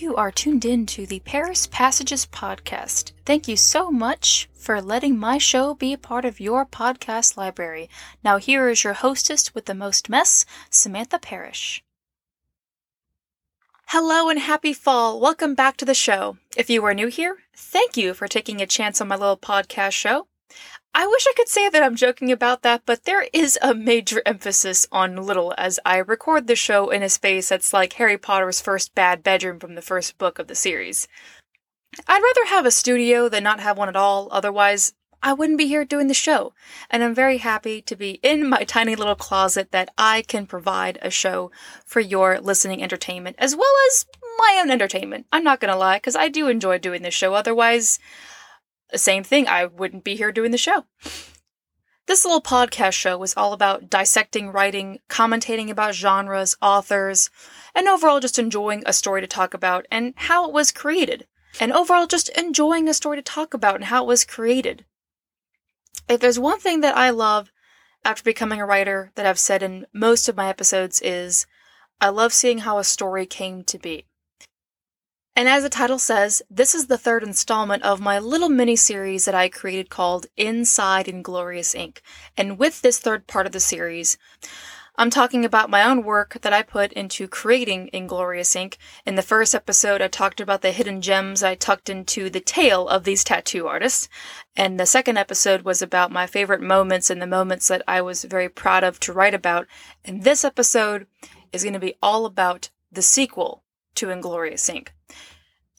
You are tuned in to the Paris Passages podcast. Thank you so much for letting my show be a part of your podcast library. Now, here is your hostess with the most mess, Samantha Parrish. Hello and happy fall. Welcome back to the show. If you are new here, thank you for taking a chance on my little podcast show. I wish I could say that I'm joking about that, but there is a major emphasis on little as I record the show in a space that's like Harry Potter's first bad bedroom from the first book of the series. I'd rather have a studio than not have one at all, otherwise, I wouldn't be here doing the show. And I'm very happy to be in my tiny little closet that I can provide a show for your listening entertainment as well as my own entertainment. I'm not gonna lie, because I do enjoy doing this show, otherwise, same thing, I wouldn't be here doing the show. This little podcast show was all about dissecting writing, commentating about genres, authors, and overall just enjoying a story to talk about and how it was created. And overall just enjoying a story to talk about and how it was created. If there's one thing that I love after becoming a writer that I've said in most of my episodes is I love seeing how a story came to be. And as the title says, this is the third installment of my little mini series that I created called Inside Inglorious Ink. And with this third part of the series, I'm talking about my own work that I put into creating Inglorious Ink. In the first episode, I talked about the hidden gems I tucked into the tale of these tattoo artists. And the second episode was about my favorite moments and the moments that I was very proud of to write about. And this episode is going to be all about the sequel to Inglorious Ink.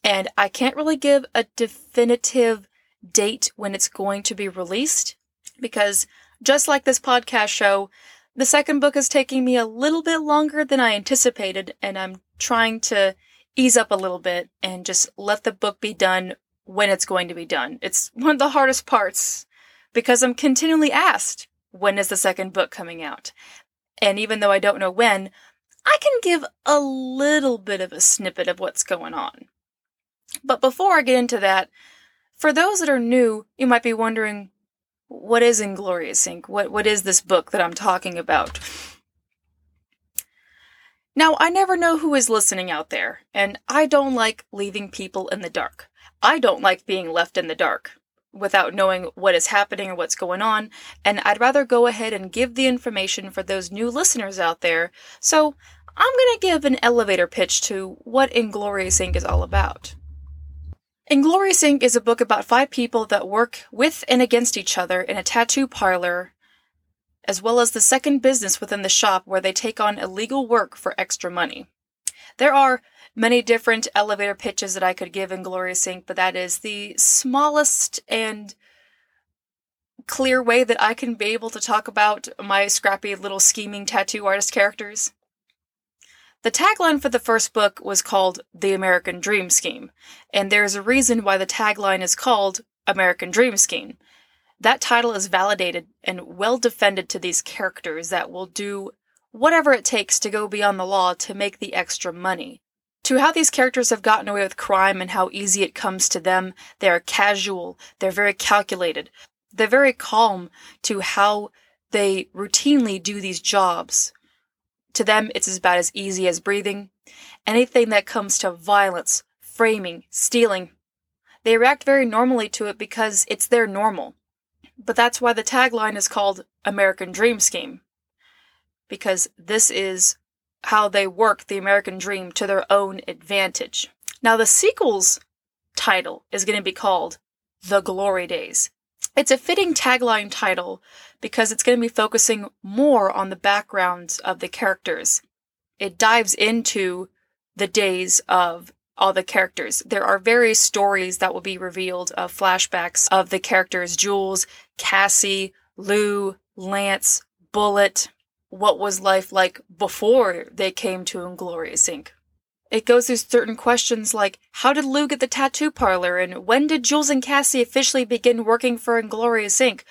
And I can't really give a definitive date when it's going to be released because just like this podcast show, the second book is taking me a little bit longer than I anticipated, and I'm trying to ease up a little bit and just let the book be done when it's going to be done. It's one of the hardest parts because I'm continually asked, when is the second book coming out? And even though I don't know when, I can give a little bit of a snippet of what's going on. But before I get into that, for those that are new, you might be wondering, what is Inglorious Ink? What what is this book that I'm talking about? Now, I never know who is listening out there, and I don't like leaving people in the dark. I don't like being left in the dark without knowing what is happening or what's going on, and I'd rather go ahead and give the information for those new listeners out there. So, I'm going to give an elevator pitch to what Inglorious Ink is all about. Inglorious Ink. is a book about five people that work with and against each other in a tattoo parlor, as well as the second business within the shop where they take on illegal work for extra money. There are many different elevator pitches that I could give Inglorious Ink., but that is the smallest and clear way that I can be able to talk about my scrappy little scheming tattoo artist characters. The tagline for the first book was called The American Dream Scheme, and there's a reason why the tagline is called American Dream Scheme. That title is validated and well defended to these characters that will do whatever it takes to go beyond the law to make the extra money. To how these characters have gotten away with crime and how easy it comes to them, they are casual, they're very calculated, they're very calm to how they routinely do these jobs to them, it's about as easy as breathing. Anything that comes to violence, framing, stealing, they react very normally to it because it's their normal. But that's why the tagline is called American Dream Scheme. Because this is how they work the American dream to their own advantage. Now, the sequel's title is going to be called The Glory Days. It's a fitting tagline title because it's going to be focusing more on the backgrounds of the characters. It dives into the days of all the characters. There are various stories that will be revealed of flashbacks of the characters Jules, Cassie, Lou, Lance, Bullet. What was life like before they came to Inglorious Ink.? It goes through certain questions like how did Lou get the tattoo parlor and when did Jules and Cassie officially begin working for Inglorious Ink?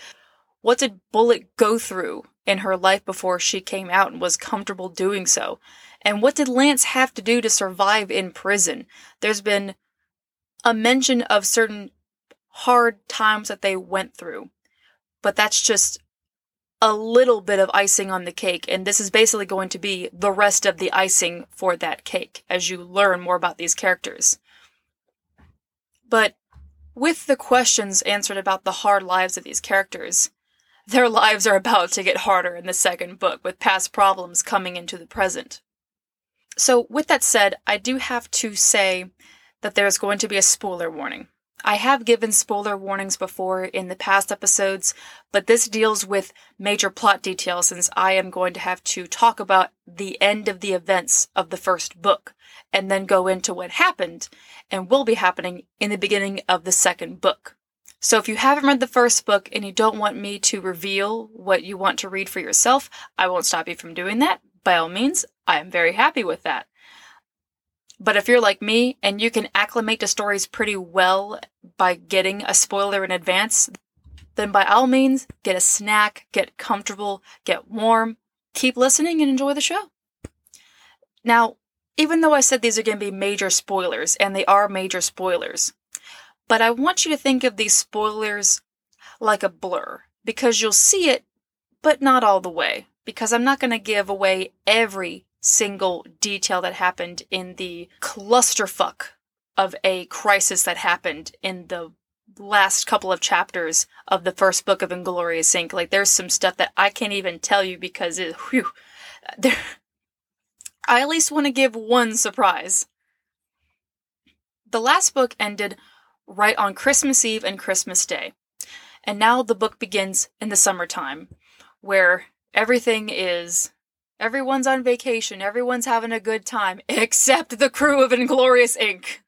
What did Bullet go through in her life before she came out and was comfortable doing so? And what did Lance have to do to survive in prison? There's been a mention of certain hard times that they went through, but that's just a little bit of icing on the cake, and this is basically going to be the rest of the icing for that cake as you learn more about these characters. But with the questions answered about the hard lives of these characters, their lives are about to get harder in the second book, with past problems coming into the present. So, with that said, I do have to say that there's going to be a spoiler warning. I have given spoiler warnings before in the past episodes, but this deals with major plot details since I am going to have to talk about the end of the events of the first book and then go into what happened and will be happening in the beginning of the second book. So if you haven't read the first book and you don't want me to reveal what you want to read for yourself, I won't stop you from doing that. By all means, I am very happy with that. But if you're like me and you can acclimate to stories pretty well by getting a spoiler in advance, then by all means, get a snack, get comfortable, get warm, keep listening, and enjoy the show. Now, even though I said these are going to be major spoilers, and they are major spoilers, but I want you to think of these spoilers like a blur, because you'll see it, but not all the way, because I'm not going to give away every single detail that happened in the clusterfuck of a crisis that happened in the last couple of chapters of the first book of Inglorious Ink. Like there's some stuff that I can't even tell you because it whew, there I at least want to give one surprise. The last book ended right on Christmas Eve and Christmas Day. And now the book begins in the summertime, where everything is Everyone's on vacation. Everyone's having a good time, except the crew of Inglorious Ink.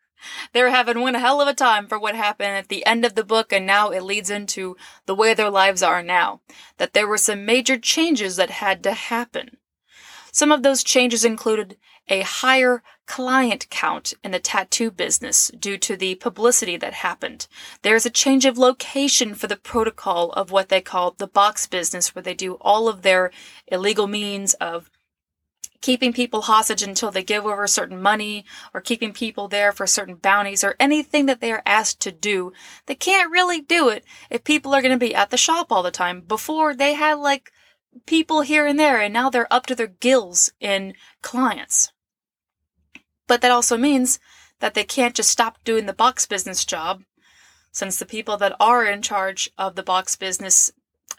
They're having one hell of a time for what happened at the end of the book, and now it leads into the way their lives are now. That there were some major changes that had to happen. Some of those changes included a higher client count in the tattoo business due to the publicity that happened. There's a change of location for the protocol of what they call the box business, where they do all of their illegal means of keeping people hostage until they give over certain money or keeping people there for certain bounties or anything that they are asked to do. They can't really do it if people are going to be at the shop all the time. Before they had like people here and there and now they're up to their gills in clients. But that also means that they can't just stop doing the box business job, since the people that are in charge of the box business,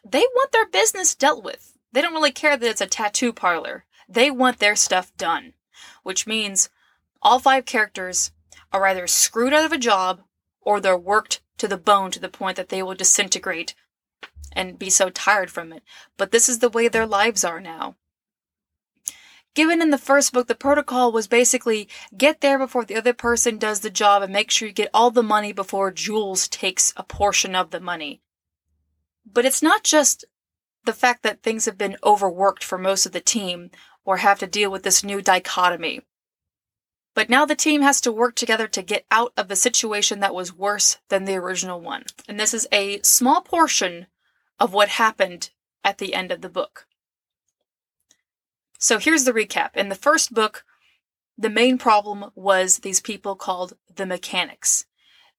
they want their business dealt with. They don't really care that it's a tattoo parlor. They want their stuff done, which means all five characters are either screwed out of a job or they're worked to the bone to the point that they will disintegrate and be so tired from it. But this is the way their lives are now. Given in the first book, the protocol was basically get there before the other person does the job and make sure you get all the money before Jules takes a portion of the money. But it's not just the fact that things have been overworked for most of the team or have to deal with this new dichotomy. But now the team has to work together to get out of a situation that was worse than the original one. And this is a small portion of what happened at the end of the book. So here's the recap. In the first book, the main problem was these people called the mechanics,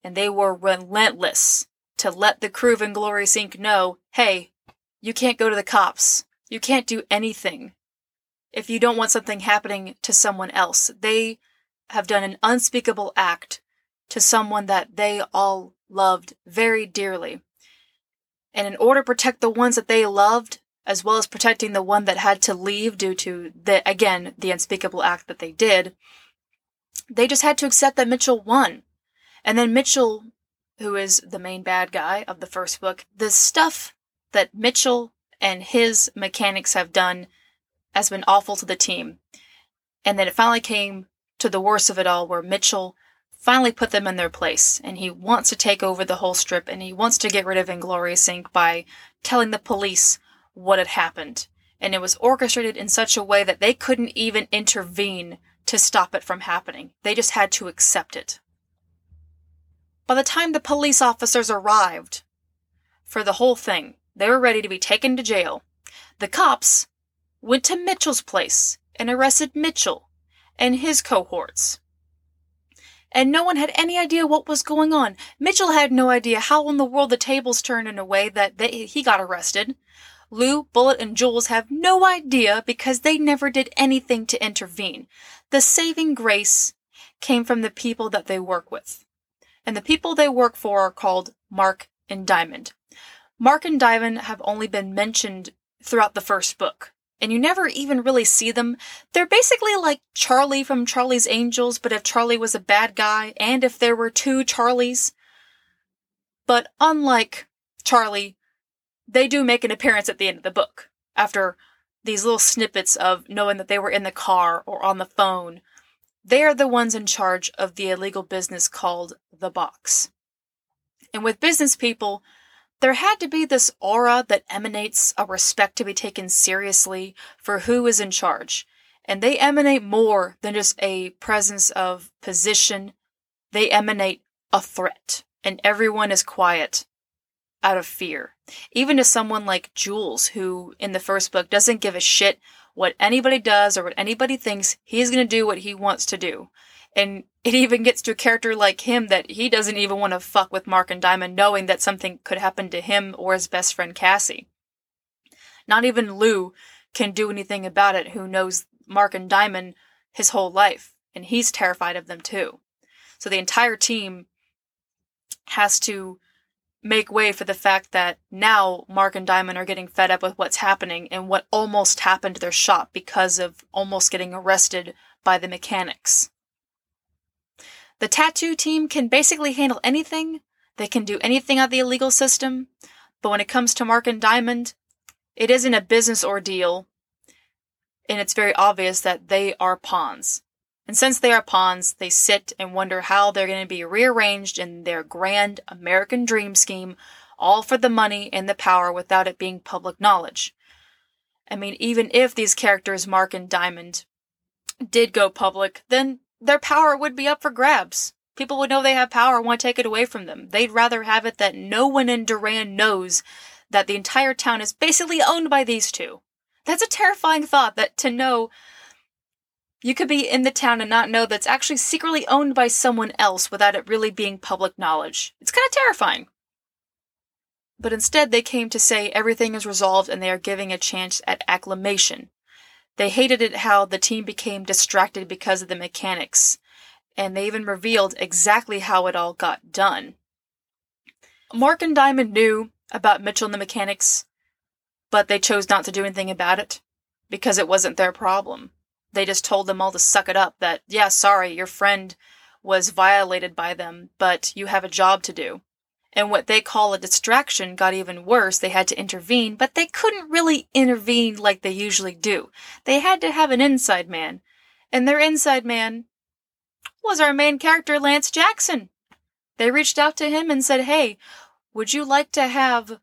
and they were relentless to let the crew of Inglorious Ink. know, hey, you can't go to the cops. You can't do anything if you don't want something happening to someone else. They have done an unspeakable act to someone that they all loved very dearly. And in order to protect the ones that they loved, as well as protecting the one that had to leave due to the again the unspeakable act that they did they just had to accept that mitchell won. And then mitchell who is the main bad guy of the first book the stuff that mitchell and his mechanics have done has been awful to the team. And then it finally came to the worst of it all where mitchell finally put them in their place. And he wants to take over the whole strip and he wants to get rid of inglorious ink by telling the police what had happened, and it was orchestrated in such a way that they couldn't even intervene to stop it from happening. They just had to accept it. By the time the police officers arrived for the whole thing, they were ready to be taken to jail. The cops went to Mitchell's place and arrested Mitchell and his cohorts. And no one had any idea what was going on. Mitchell had no idea how in the world the tables turned in a way that they, he got arrested. Lou, Bullet, and Jules have no idea because they never did anything to intervene. The saving grace came from the people that they work with. And the people they work for are called Mark and Diamond. Mark and Diamond have only been mentioned throughout the first book, and you never even really see them. They're basically like Charlie from Charlie's Angels, but if Charlie was a bad guy, and if there were two Charlies. But unlike Charlie, they do make an appearance at the end of the book, after these little snippets of knowing that they were in the car or on the phone. They are the ones in charge of the illegal business called the box. And with business people, there had to be this aura that emanates a respect to be taken seriously for who is in charge. And they emanate more than just a presence of position. They emanate a threat. And everyone is quiet out of fear. Even to someone like Jules, who in the first book doesn't give a shit what anybody does or what anybody thinks. He's going to do what he wants to do. And it even gets to a character like him that he doesn't even want to fuck with Mark and Diamond, knowing that something could happen to him or his best friend Cassie. Not even Lou can do anything about it, who knows Mark and Diamond his whole life, and he's terrified of them too. So the entire team has to make way for the fact that now Mark and Diamond are getting fed up with what's happening and what almost happened to their shop because of almost getting arrested by the mechanics. The tattoo team can basically handle anything. They can do anything out the illegal system. But when it comes to Mark and Diamond, it isn't a business ordeal. And it's very obvious that they are pawns. And since they are pawns, they sit and wonder how they're going to be rearranged in their grand American dream scheme, all for the money and the power without it being public knowledge. I mean, even if these characters, Mark and Diamond, did go public, then their power would be up for grabs. People would know they have power and want to take it away from them. They'd rather have it that no one in Duran knows that the entire town is basically owned by these two. That's a terrifying thought that to know you could be in the town and not know that's actually secretly owned by someone else without it really being public knowledge. It's kind of terrifying. But instead, they came to say everything is resolved and they are giving a chance at acclamation. They hated it how the team became distracted because of the mechanics, and they even revealed exactly how it all got done. Mark and Diamond knew about Mitchell and the mechanics, but they chose not to do anything about it because it wasn't their problem. They just told them all to suck it up that, yeah, sorry, your friend was violated by them, but you have a job to do and what they call a distraction got even worse. They had to intervene, but they couldn't really intervene like they usually do. They had to have an inside man, and their inside man was our main character, Lance Jackson. They reached out to him and said, Hey, would you like to have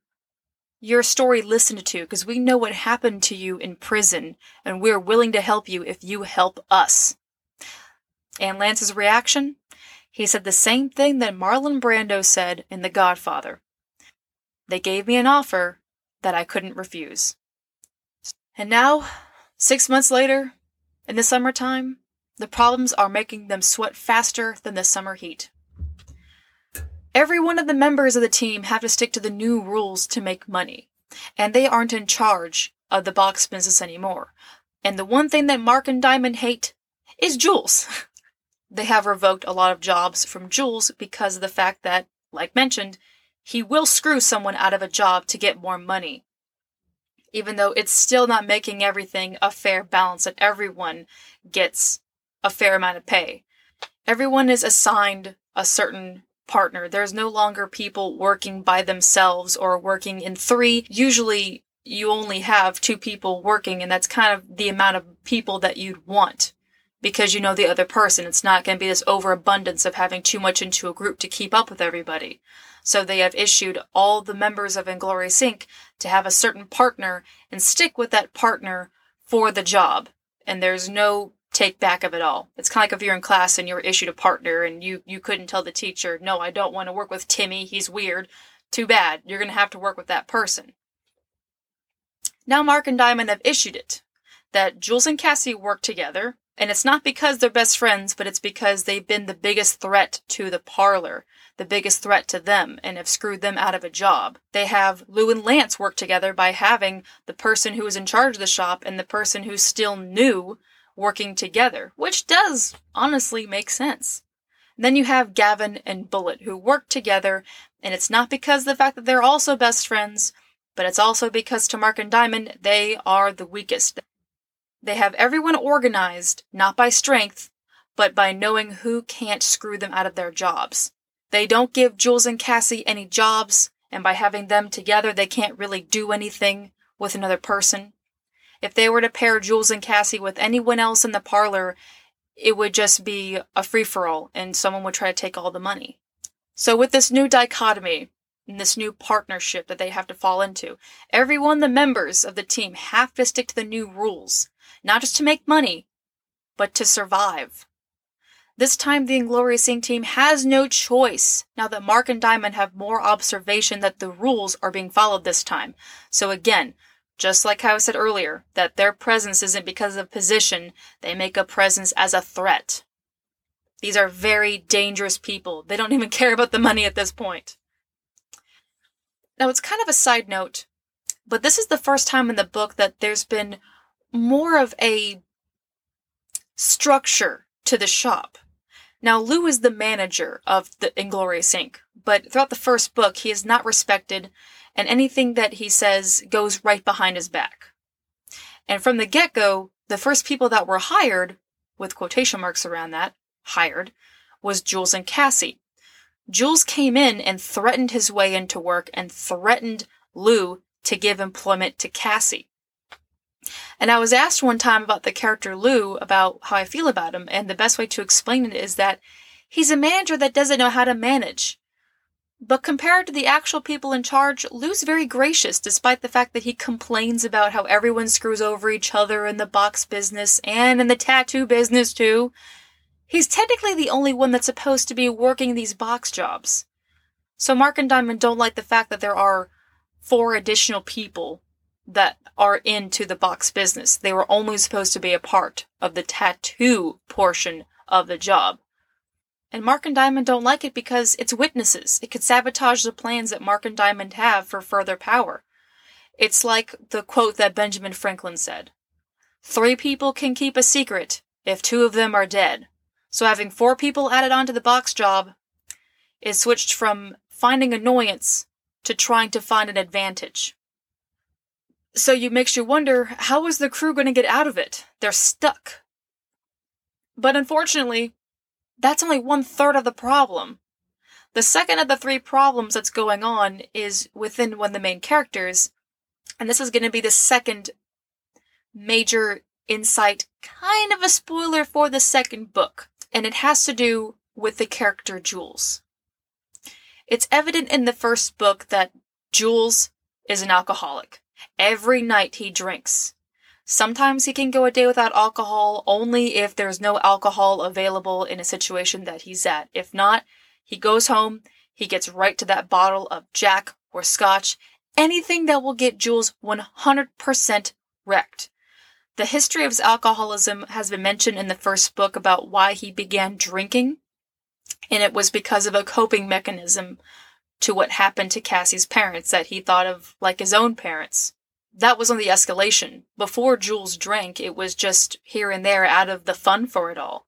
your story listened to? Because we know what happened to you in prison, and we're willing to help you if you help us. And Lance's reaction? He said the same thing that Marlon Brando said in The Godfather. They gave me an offer that I couldn't refuse. And now, six months later, in the summertime, the problems are making them sweat faster than the summer heat. Every one of the members of the team have to stick to the new rules to make money, and they aren't in charge of the box business anymore. And the one thing that Mark and Diamond hate is Jules. they have revoked a lot of jobs from Jules because of the fact that, like mentioned, he will screw someone out of a job to get more money. Even though it's still not making everything a fair balance that everyone gets a fair amount of pay. Everyone is assigned a certain partner. There's no longer people working by themselves or working in three. Usually you only have two people working and that's kind of the amount of people that you'd want because you know the other person. It's not going to be this overabundance of having too much into a group to keep up with everybody. So they have issued all the members of Inglorious Ink. to have a certain partner and stick with that partner for the job. And there's no take back of it all. It's kind of like if you're in class and you're issued a partner and you, you couldn't tell the teacher, no, I don't want to work with Timmy. He's weird. Too bad. You're going to have to work with that person. Now Mark and Diamond have issued it that Jules and Cassie work together And it's not because they're best friends, but it's because they've been the biggest threat to the parlor, the biggest threat to them, and have screwed them out of a job. They have Lou and Lance work together by having the person who was in charge of the shop and the person who's still new working together, which does honestly make sense. Then you have Gavin and Bullet who work together, and it's not because the fact that they're also best friends, but it's also because to Mark and Diamond, they are the weakest. They have everyone organized, not by strength, but by knowing who can't screw them out of their jobs. They don't give Jules and Cassie any jobs, and by having them together, they can't really do anything with another person. If they were to pair Jules and Cassie with anyone else in the parlor, it would just be a free for all, and someone would try to take all the money. So, with this new dichotomy, and this new partnership that they have to fall into, everyone, the members of the team have to stick to the new rules not just to make money, but to survive. This time, the Inglorious Ink. team has no choice now that Mark and Diamond have more observation that the rules are being followed this time. So, again, just like how I said earlier, that their presence isn't because of position, they make a presence as a threat. These are very dangerous people. They don't even care about the money at this point. Now, it's kind of a side note, but this is the first time in the book that there's been more of a structure to the shop. Now, Lou is the manager of the Inglorious Ink., but throughout the first book, he is not respected, and anything that he says goes right behind his back. And from the get go, the first people that were hired, with quotation marks around that, hired, was Jules and Cassie. Jules came in and threatened his way into work and threatened Lou to give employment to Cassie. And I was asked one time about the character Lou about how I feel about him, and the best way to explain it is that he's a manager that doesn't know how to manage. But compared to the actual people in charge, Lou's very gracious, despite the fact that he complains about how everyone screws over each other in the box business and in the tattoo business too. He's technically the only one that's supposed to be working these box jobs. So Mark and Diamond don't like the fact that there are four additional people that are into the box business. They were only supposed to be a part of the tattoo portion of the job. And Mark and Diamond don't like it because it's witnesses. It could sabotage the plans that Mark and Diamond have for further power. It's like the quote that Benjamin Franklin said Three people can keep a secret if two of them are dead. So having four people added onto the box job is switched from finding annoyance to trying to find an advantage. So you makes you wonder how is the crew going to get out of it? They're stuck. But unfortunately, that's only one third of the problem. The second of the three problems that's going on is within one of the main characters, and this is going to be the second major insight, kind of a spoiler for the second book, and it has to do with the character Jules. It's evident in the first book that Jules is an alcoholic. Every night he drinks. Sometimes he can go a day without alcohol only if there's no alcohol available in a situation that he's at. If not, he goes home, he gets right to that bottle of Jack or Scotch, anything that will get Jules 100% wrecked. The history of his alcoholism has been mentioned in the first book about why he began drinking, and it was because of a coping mechanism to what happened to Cassie's parents that he thought of like his own parents. That was on the escalation. Before Jules drank, it was just here and there out of the fun for it all.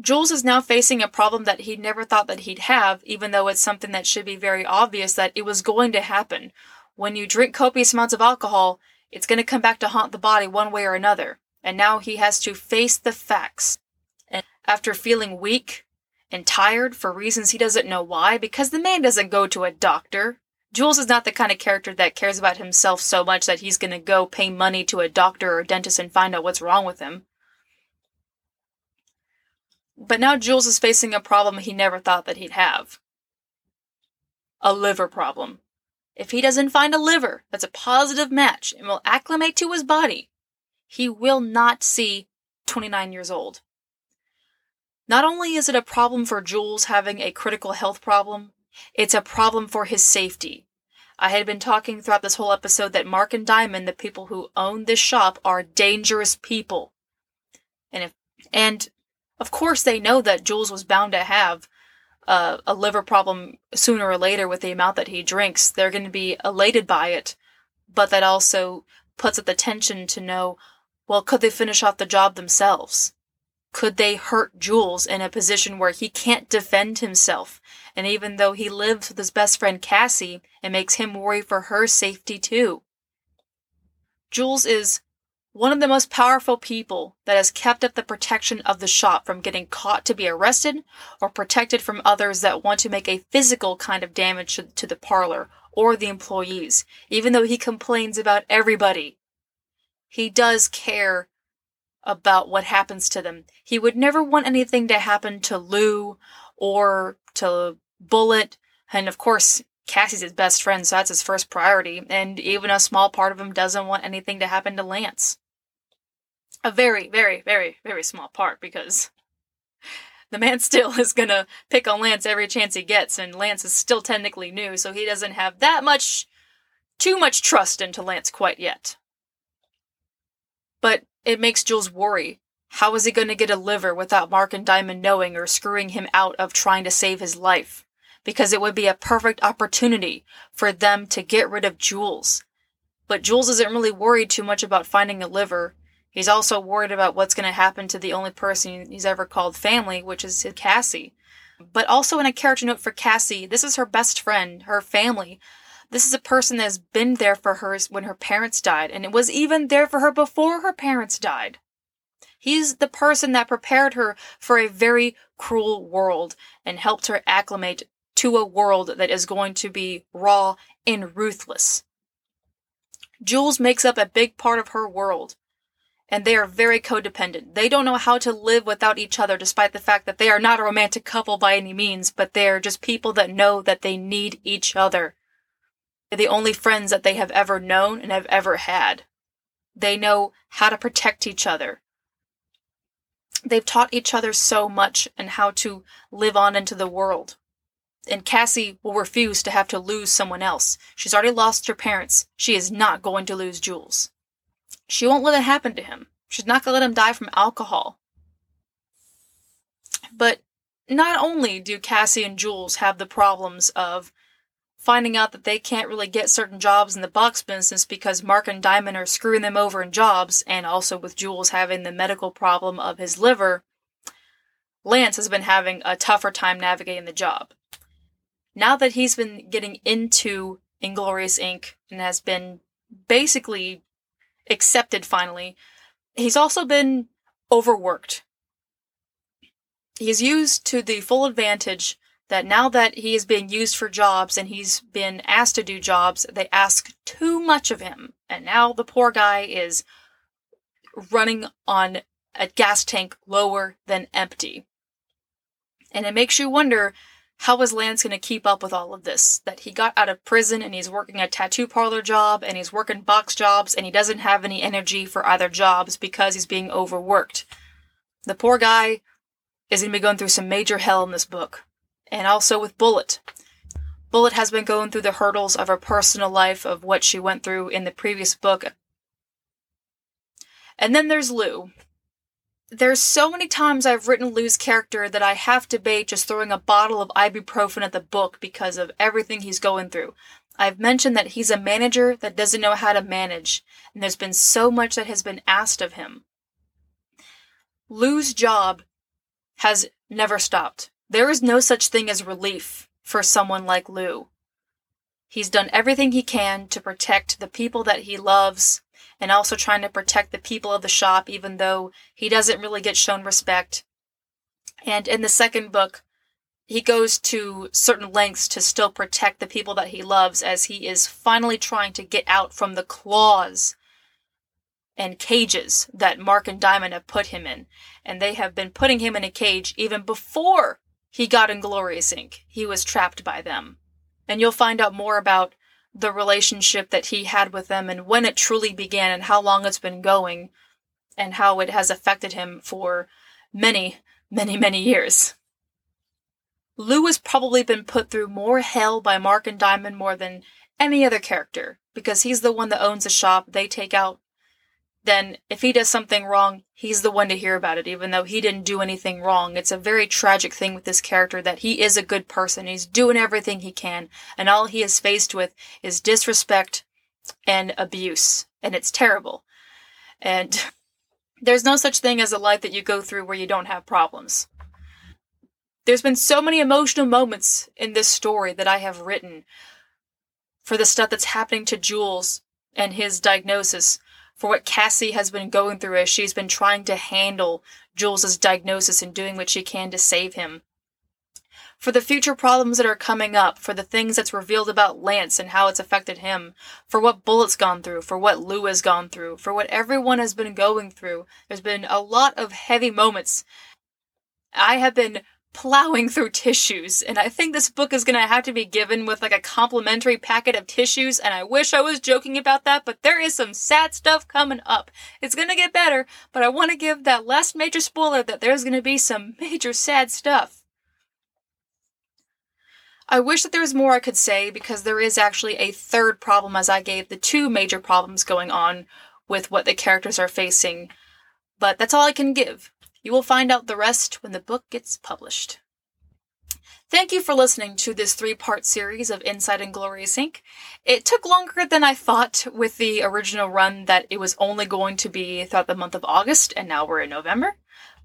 Jules is now facing a problem that he never thought that he'd have, even though it's something that should be very obvious that it was going to happen. When you drink copious amounts of alcohol, it's going to come back to haunt the body one way or another. And now he has to face the facts. And after feeling weak, and tired for reasons he doesn't know why because the man doesn't go to a doctor. Jules is not the kind of character that cares about himself so much that he's going to go pay money to a doctor or dentist and find out what's wrong with him. But now Jules is facing a problem he never thought that he'd have. A liver problem. If he doesn't find a liver that's a positive match and will acclimate to his body, he will not see 29 years old. Not only is it a problem for Jules having a critical health problem, it's a problem for his safety. I had been talking throughout this whole episode that Mark and Diamond, the people who own this shop, are dangerous people. And if and of course they know that Jules was bound to have uh, a liver problem sooner or later with the amount that he drinks. They're going to be elated by it, but that also puts up the tension to know, well, could they finish off the job themselves? Could they hurt Jules in a position where he can't defend himself? And even though he lives with his best friend Cassie, it makes him worry for her safety too. Jules is one of the most powerful people that has kept up the protection of the shop from getting caught to be arrested or protected from others that want to make a physical kind of damage to, the parlor or the employees, even though he complains about everybody. He does care about what happens to them. He would never want anything to happen to Lou or to Bullet. And of course, Cassie's his best friend, so that's his first priority. And even a small part of him doesn't want anything to happen to Lance. A very, very, very, very small part because the man still is gonna pick on Lance every chance he gets, and Lance is still technically new, so he doesn't have that much, too much trust into Lance quite yet. But it makes Jules worry. How is he going to get a liver without Mark and Diamond knowing or screwing him out of trying to save his life? Because it would be a perfect opportunity for them to get rid of Jules. But Jules isn't really worried too much about finding a liver. He's also worried about what's going to happen to the only person he's ever called family, which is Cassie. But also in a character note for Cassie, this is her best friend, her family. This is a person that has been there for her when her parents died, and it was even there for her before her parents died. He's the person that prepared her for a very cruel world and helped her acclimate to a world that is going to be raw and ruthless. Jules makes up a big part of her world, and they are very codependent. They don't know how to live without each other, despite the fact that they are not a romantic couple by any means, but they are just people that know that they need each other the only friends that they have ever known and have ever had. They know how to protect each other. They've taught each other so much and how to live on into the world. And Cassie will refuse to have to lose someone else. She's already lost her parents. She is not going to lose Jules. She won't let it happen to him. She's not going to let him die from alcohol. But not only do Cassie and Jules have the problems of finding out that they can't really get certain jobs in the box business because Mark and Diamond are screwing them over in jobs, and also with Jules having the medical problem of his liver, Lance has been having a tougher time navigating the job. Now that he's been getting into Inglorious Ink. and has been basically accepted finally, he's also been overworked. He's used to the full advantage that now that he is being used for jobs and he's been asked to do jobs, they ask too much of him. And now the poor guy is running on a gas tank lower than empty. And it makes you wonder how is Lance going to keep up with all of this? That he got out of prison and he's working a tattoo parlor job and he's working box jobs and he doesn't have any energy for either jobs because he's being overworked. The poor guy is going to be going through some major hell in this book and also with Bullet. Bullet has been going through the hurdles of her personal life of what she went through in the previous book. And then there's Lou. There's so many times I've written Lou's character that I have to debate just throwing a bottle of ibuprofen at the book because of everything he's going through. I've mentioned that he's a manager that doesn't know how to manage, and there's been so much that has been asked of him. Lou's job has never stopped. There is no such thing as relief for someone like Lou. He's done everything he can to protect the people that he loves and also trying to protect the people of the shop, even though he doesn't really get shown respect. And in the second book, he goes to certain lengths to still protect the people that he loves as he is finally trying to get out from the claws and cages that Mark and Diamond have put him in. And they have been putting him in a cage even before he got in Inglorious Ink. He was trapped by them. And you'll find out more about the relationship that he had with them and when it truly began and how long it's been going and how it has affected him for many, many, many years. Lou has probably been put through more hell by Mark and Diamond more than any other character because he's the one that owns the shop. They take out then if he does something wrong, he's the one to hear about it, even though he didn't do anything wrong. It's a very tragic thing with this character that he is a good person. He's doing everything he can, and all he is faced with is disrespect and abuse, and it's terrible. And there's no such thing as a life that you go through where you don't have problems. There's been so many emotional moments in this story that I have written for the stuff that's happening to Jules and his diagnosis for what Cassie has been going through as she's been trying to handle Jules's diagnosis and doing what she can to save him. For the future problems that are coming up, for the things that's revealed about Lance and how it's affected him, for what Bullet's gone through, for what Lou has gone through, for what everyone has been going through. There's been a lot of heavy moments. I have been plowing through tissues, and I think this book is gonna have to be given with like a complimentary packet of tissues, and I wish I was joking about that, but there is some sad stuff coming up. It's gonna get better, but I wanna give that last major spoiler that there's gonna be some major sad stuff. I wish that there was more I could say because there is actually a third problem as I gave the two major problems going on with what the characters are facing, but that's all I can give. You will find out the rest when the book gets published. Thank you for listening to this three part series of Inside Inglorious Ink. It took longer than I thought with the original run that it was only going to be throughout the month of August, and now we're in November.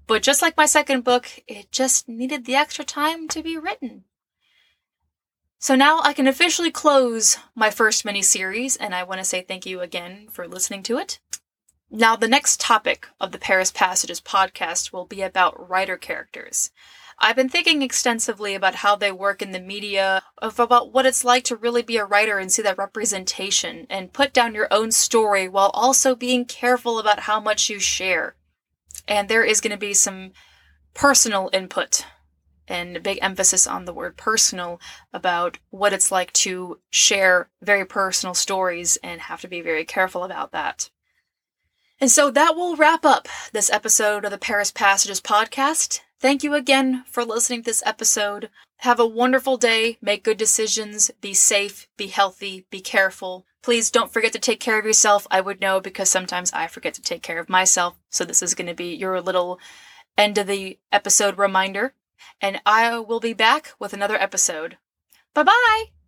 But just like my second book, it just needed the extra time to be written. So now I can officially close my first mini series, and I want to say thank you again for listening to it. Now, the next topic of the Paris Passages podcast will be about writer characters. I've been thinking extensively about how they work in the media, of about what it's like to really be a writer and see that representation, and put down your own story while also being careful about how much you share. And there is going to be some personal input and a big emphasis on the word personal about what it's like to share very personal stories and have to be very careful about that. And so that will wrap up this episode of the Paris Passages podcast. Thank you again for listening to this episode. Have a wonderful day, make good decisions, be safe, be healthy, be careful. Please don't forget to take care of yourself. I would know because sometimes I forget to take care of myself. So this is going to be your little end of the episode reminder. And I will be back with another episode. Bye bye!